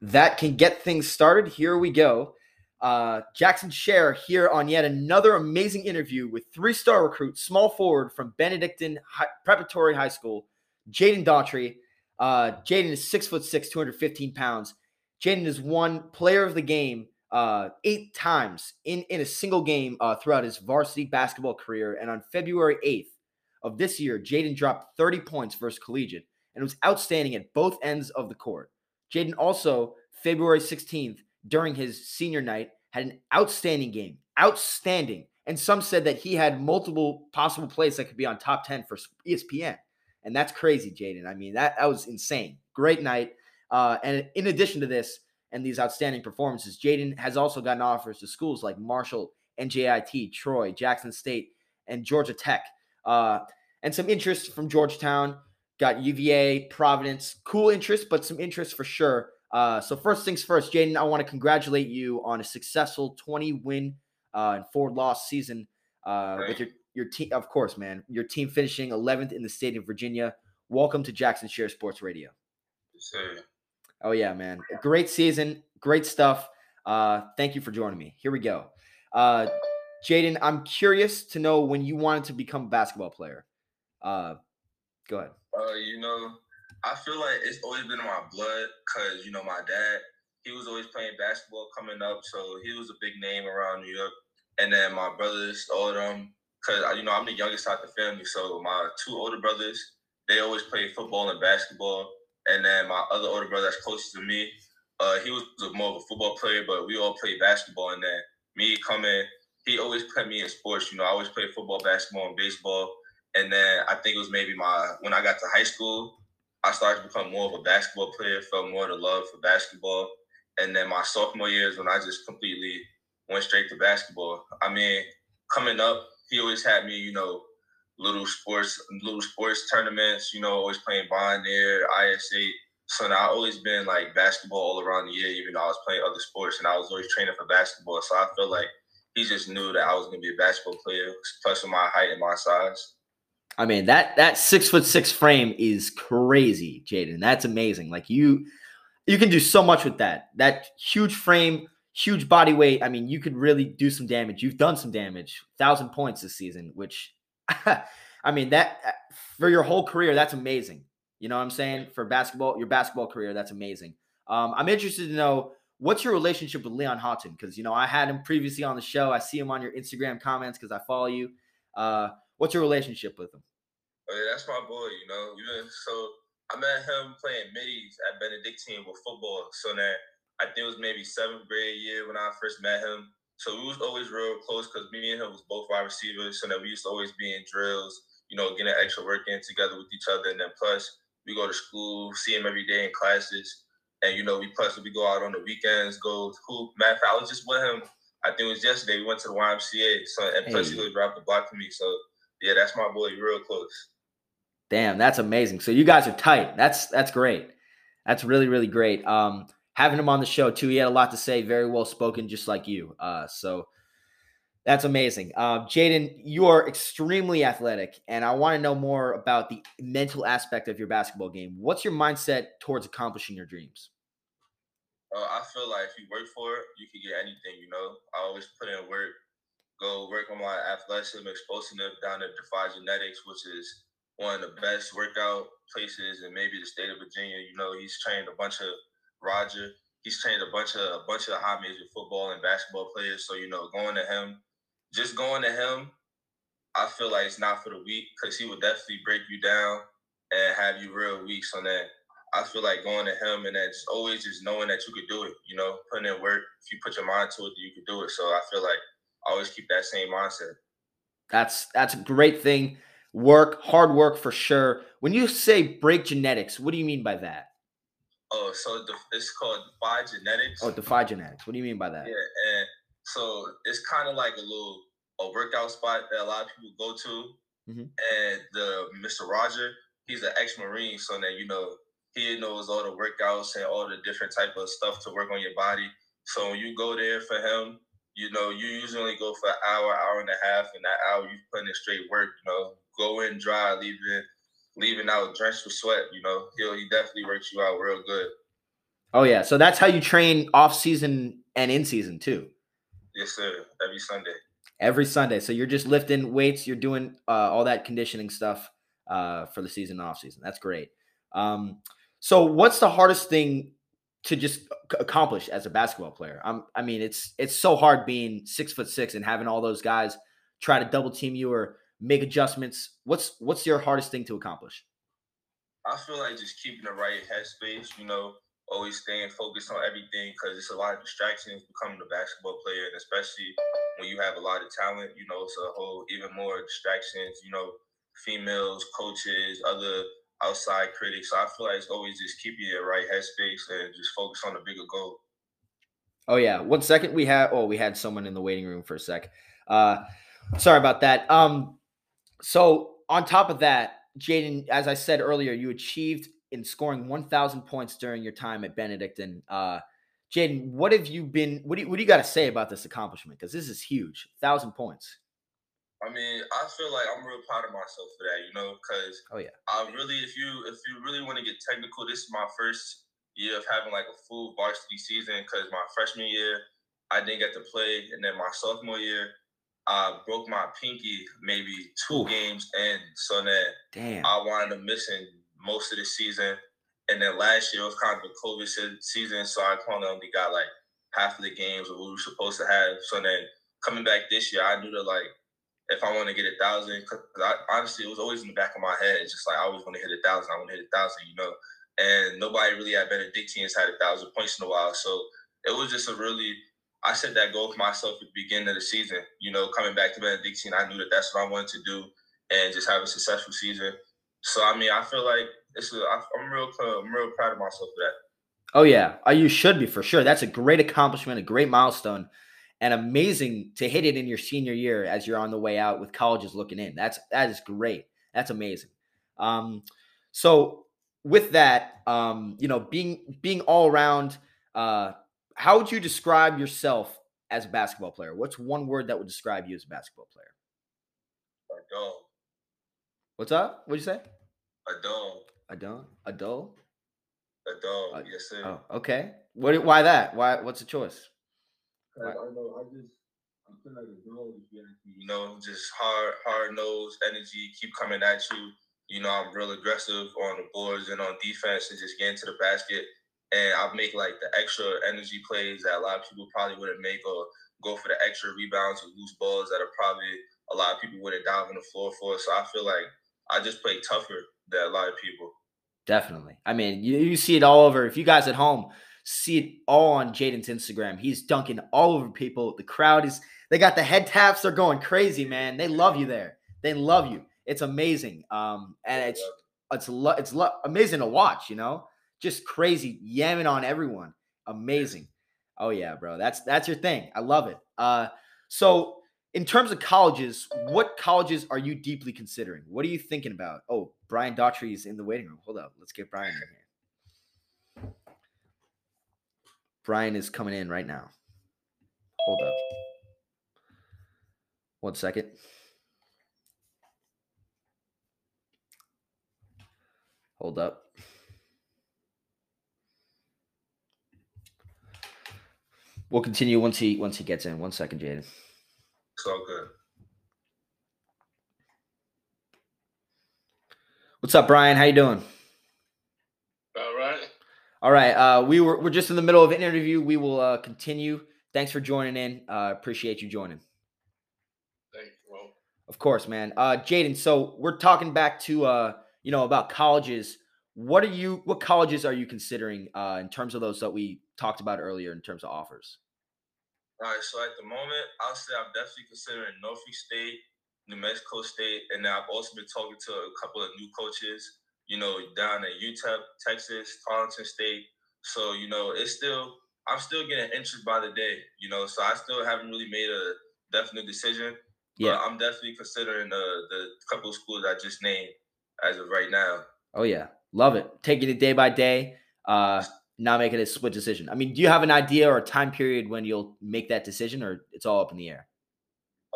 that can get things started. Here we go. Uh, Jackson Scher here on yet another amazing interview with three star recruit, small forward from Benedictine High, Preparatory High School, Jaden Daughtry. Uh, Jaden is six foot six, 215 pounds. Jaden is one player of the game uh, eight times in, in a single game uh, throughout his varsity basketball career. And on February 8th of this year, Jaden dropped 30 points versus collegiate and was outstanding at both ends of the court. Jaden also, February 16th, during his senior night, had an outstanding game. Outstanding. And some said that he had multiple possible plays that could be on top 10 for ESPN. And that's crazy, Jaden. I mean, that, that was insane. Great night. Uh, and in addition to this and these outstanding performances, Jaden has also gotten offers to schools like Marshall, NJIT, Troy, Jackson State, and Georgia Tech. Uh, and some interest from Georgetown. Got UVA, Providence. Cool interest, but some interest for sure. Uh, so first things first, Jaden, I want to congratulate you on a successful 20 win uh, and four loss season uh, with your your team. Of course, man, your team finishing 11th in the state of Virginia. Welcome to Jackson Scher Sports Radio. Oh yeah, man, great season, great stuff. Uh, thank you for joining me. Here we go. Uh, Jaden, I'm curious to know when you wanted to become a basketball player. Uh, go ahead. Uh, you know, I feel like it's always been in my blood because you know my dad. He was always playing basketball coming up, so he was a big name around New York. And then my brothers, all of them, because you know I'm the youngest out the family, so my two older brothers, they always played football and basketball. And then my other older brother that's closest to me, uh, he was more of a football player, but we all played basketball. And then me coming, he always put me in sports. You know, I always played football, basketball, and baseball. And then I think it was maybe my when I got to high school, I started to become more of a basketball player, felt more the love for basketball. And then my sophomore year is when I just completely went straight to basketball. I mean, coming up, he always had me, you know, little sports, little sports tournaments, you know, always playing Bond-Air, IS8. So now I always been like basketball all around the year, even though I was playing other sports and I was always training for basketball. So I feel like he just knew that I was gonna be a basketball player, plus with my height and my size. I mean that that six foot six frame is crazy, Jaden. That's amazing. Like you, you can do so much with that. That huge frame, huge body weight. I mean, you could really do some damage. You've done some damage, thousand points this season. Which, I mean, that for your whole career, that's amazing. You know what I'm saying? For basketball, your basketball career, that's amazing. Um, I'm interested to know what's your relationship with Leon Houghton because you know I had him previously on the show. I see him on your Instagram comments because I follow you. Uh, What's your relationship with him? Oh yeah, that's my boy. You know, even so, I met him playing middies at Benedictine with football. So that I think it was maybe seventh grade year when I first met him. So we was always real close because me and him was both wide receivers. So that we used to always be in drills, you know, getting extra work in together with each other. And then plus we go to school, see him every day in classes. And you know, we plus we go out on the weekends, go hoop. Matter of fact, I was just with him. I think it was yesterday. We went to the YMCA. So and plus hey. he lived right the block from me. So yeah, that's my boy. Real close. Damn, that's amazing. So you guys are tight. That's that's great. That's really really great. Um, having him on the show too, he had a lot to say. Very well spoken, just like you. Uh, so that's amazing. Uh, Jaden, you are extremely athletic, and I want to know more about the mental aspect of your basketball game. What's your mindset towards accomplishing your dreams? Uh, I feel like if you work for it, you can get anything. You know, I always put in work go work on my athleticism, explosiveness down at Defy Genetics, which is one of the best workout places in maybe the state of Virginia. You know, he's trained a bunch of Roger. He's trained a bunch of a bunch of high major football and basketball players. So you know, going to him, just going to him, I feel like it's not for the weak because he would definitely break you down and have you real weak. So that I feel like going to him and that's always just knowing that you could do it. You know, putting in work. If you put your mind to it, you could do it. So I feel like always keep that same mindset. That's that's a great thing. Work, hard work for sure. When you say break genetics, what do you mean by that? Oh, so it's called Defy Genetics. Oh, Defy Genetics. What do you mean by that? Yeah, and so it's kind of like a little a workout spot that a lot of people go to. Mm-hmm. And the Mr. Roger, he's an ex-marine, so that you know he knows all the workouts and all the different type of stuff to work on your body. So when you go there for him, you know, you usually go for an hour, hour and a half, and that hour you put in straight work, you know, go in dry, leaving leaving out drenched with sweat, you know. He'll he definitely works you out real good. Oh yeah, so that's how you train off season and in season too. Yes, sir. Every Sunday. Every Sunday. So you're just lifting weights. You're doing uh, all that conditioning stuff uh, for the season off season. That's great. Um, so what's the hardest thing to just accomplish as a basketball player? I'm, I mean, it's it's so hard being six foot six and having all those guys try to double team you or make adjustments. What's what's your hardest thing to accomplish? I feel like just keeping the right headspace. You know, always staying focused on everything because it's a lot of distractions becoming a basketball player, and especially when you have a lot of talent, you know, it's a whole even more distractions. You know, females, coaches, other outside critics. So I feel like it's always just keeping your right headspace and just focus on the bigger goal. Oh yeah, one second we had oh we had someone in the waiting room for a sec. Uh, sorry about that. Um, so on top of that, Jaden, as I said earlier, you achieved in scoring 1,000 points during your time at Benedictine. Uh, Jaden, what have you been? What do you, what do you got to say about this accomplishment? Because this is huge, thousand points. I mean, I feel like I'm real proud of myself for that, you know, because oh yeah, I really, if you if you really want to get technical, this is my first year of having like a full varsity season. Because my freshman year, I didn't get to play, and then my sophomore year, I broke my pinky maybe two Ooh. games in, so then Damn. I wound up missing most of the season. And then last year was kind of a COVID season, so I kind of only got like half of the games what we were supposed to have. So then coming back this year, I knew that like if I want to get a thousand, because honestly, it was always in the back of my head. It's just like I always want to hit a thousand. I want to hit a thousand, you know. And nobody really at Benedictine had a thousand points in a while, so it was just a really. I set that goal for myself at the beginning of the season. You know, coming back to Benedictine, I knew that that's what I wanted to do, and just have a successful season. So I mean, I feel like it's. A, I'm real. I'm real proud of myself for that. Oh yeah, oh, you should be for sure. That's a great accomplishment, a great milestone and amazing to hit it in your senior year as you're on the way out with colleges looking in. That's that is great. That's amazing. Um, so with that, um, you know, being being all around, uh, how would you describe yourself as a basketball player? What's one word that would describe you as a basketball player? A dog. What's up? What'd you say? A dog. A dog. A dog. A dog. Uh, yes, sir. Oh, okay. What? Why that? Why? What's the choice? I know I just I feel like a dog you know, just hard hard nose energy, keep coming at you. You know, I'm real aggressive on the boards and on defense and just getting to the basket. And I make like the extra energy plays that a lot of people probably wouldn't make or go for the extra rebounds or loose balls that are probably a lot of people wouldn't dive on the floor for. So I feel like I just play tougher than a lot of people. Definitely. I mean, you, you see it all over. If you guys at home see it all on Jaden's Instagram. He's dunking all over people. The crowd is, they got the head taps. They're going crazy, man. They love you there. They love you. It's amazing. Um, and it's, it's, lo- it's lo- amazing to watch, you know, just crazy yamming on everyone. Amazing. Oh yeah, bro. That's, that's your thing. I love it. Uh, so in terms of colleges, what colleges are you deeply considering? What are you thinking about? Oh, Brian Daughtry is in the waiting room. Hold up. Let's get Brian in here. Brian is coming in right now. Hold up. One second. Hold up. We'll continue once he once he gets in. One second, Jaden. It's all good. What's up, Brian? How you doing? All right. Uh, we were we're just in the middle of an interview. We will uh, continue. Thanks for joining in. Uh, appreciate you joining. Thank you. Well, of course, man. Uh, Jaden. So we're talking back to uh, you know, about colleges. What are you? What colleges are you considering uh, in terms of those that we talked about earlier in terms of offers? All right. So at the moment, I'll say I'm definitely considering Norfolk State, New Mexico State, and I've also been talking to a couple of new coaches you know, down at UTEP, Texas, Tarleton State. So, you know, it's still, I'm still getting interest by the day, you know, so I still haven't really made a definite decision. Yeah. But I'm definitely considering the, the couple of schools I just named as of right now. Oh, yeah. Love it. Taking it day by day, uh, not making a split decision. I mean, do you have an idea or a time period when you'll make that decision or it's all up in the air?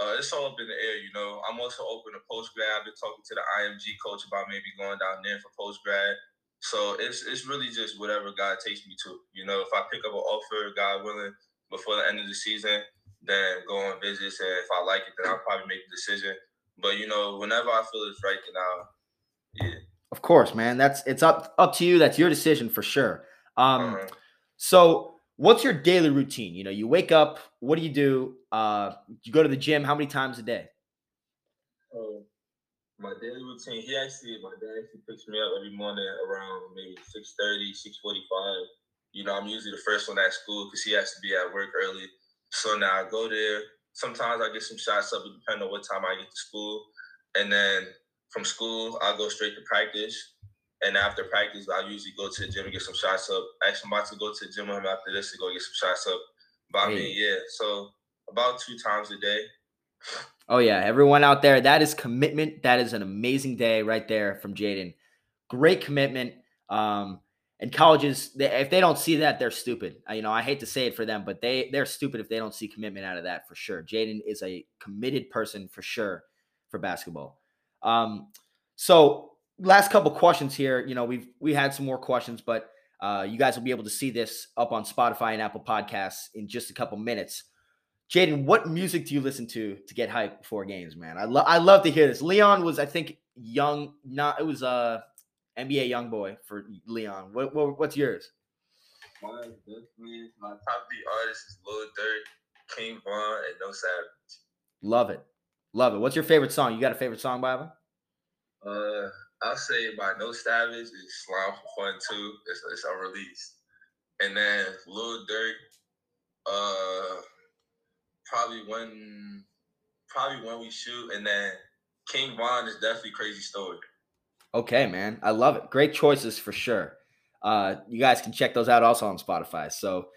Uh, it's all up in the air, you know. I'm also open to post grad. I've been talking to the IMG coach about maybe going down there for post grad. So it's it's really just whatever God takes me to. You know, if I pick up an offer, God willing, before the end of the season, then go on visits, and if I like it, then I'll probably make the decision. But you know, whenever I feel it's right, then I'll. Of course, man. That's it's up up to you. That's your decision for sure. Um, Uh-huh. so what's your daily routine? You know, you wake up. What do you do? Uh, you go to the gym. How many times a day? Oh, my daily routine. He actually, my dad actually picks me up every morning around maybe 6.30, 6.45. You know, I'm usually the first one at school because he has to be at work early. So now I go there. Sometimes I get some shots up, depending on what time I get to school. And then from school, I'll go straight to practice. And after practice, I usually go to the gym and get some shots up. Actually, I'm about to go to the gym with him after this to go get some shots up. But I mean, yeah. So about two times a day. Oh yeah, everyone out there, that is commitment. That is an amazing day right there from Jaden. Great commitment. Um, and colleges, they, if they don't see that, they're stupid. You know, I hate to say it for them, but they they're stupid if they don't see commitment out of that for sure. Jaden is a committed person for sure for basketball. Um, so last couple questions here. You know, we've we had some more questions, but uh, you guys will be able to see this up on Spotify and Apple Podcasts in just a couple minutes. Jaden, what music do you listen to to get hyped before games, man? I love I love to hear this. Leon was, I think, young. Not it was uh NBA YoungBoy for Leon. What, what what's yours? Definitely my top three artists is Lil Durk, King Von, and No Savage. Love it, love it. What's your favorite song? You got a favorite song by them? Uh, I'll say by No Savage is Slime for Fun too. It's, it's unreleased, and then Lil Durk, uh, probably when probably when we shoot, and then King Von is definitely Crazy Story. Okay, man, I love it. Great choices for sure. Uh, you guys can check those out also on Spotify. So,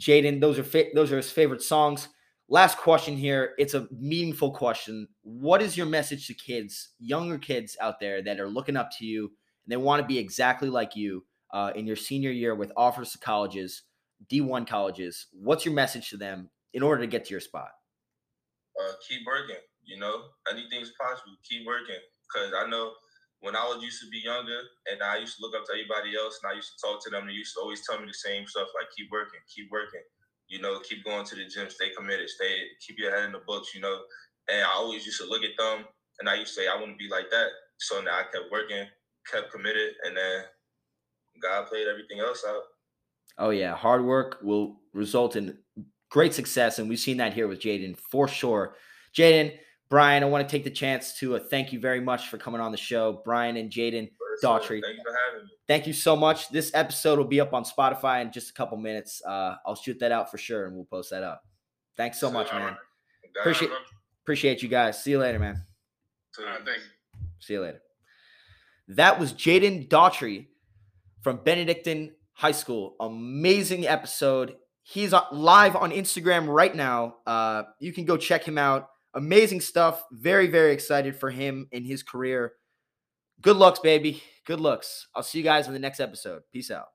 Jaden, those are fa- those are his favorite songs. Last question here. It's a meaningful question. What is your message to kids, younger kids out there that are looking up to you and they want to be exactly like you uh, in your senior year with offers to colleges, D1 colleges? What's your message to them in order to get to your spot? uh, keep working. You know, anything's possible. Keep working. Cause I know when I was used to be younger and I used to look up to everybody else and I used to talk to them, they used to always tell me the same stuff like keep working, keep working. You know, keep going to the gym, stay committed, stay keep your head in the books, you know. And I always used to look at them and I used to say, I want to be like that. So now I kept working, kept committed, and then God played everything else out. Oh yeah, hard work will result in great success, and we've seen that here with Jaden for sure. Jaden, Brian, I want to take the chance to uh, thank you very much for coming on the show, Brian and Jaden. Daughtry. Thank you for having me. Thank you so much. This episode will be up on Spotify in just a couple minutes. Uh, I'll shoot that out for sure, and we'll post that up. Thanks so much, man. right. Appreciate- Appreciate you guys. See you later, man. Thank you. See you later. That was Jaden Daughtry from Benedictine High School. Amazing episode. He's live on Instagram right now. Uh, you can go check him out. Amazing stuff. Very, very excited for him in his career. Good looks, baby. Good looks. I'll see you guys in the next episode. Peace out.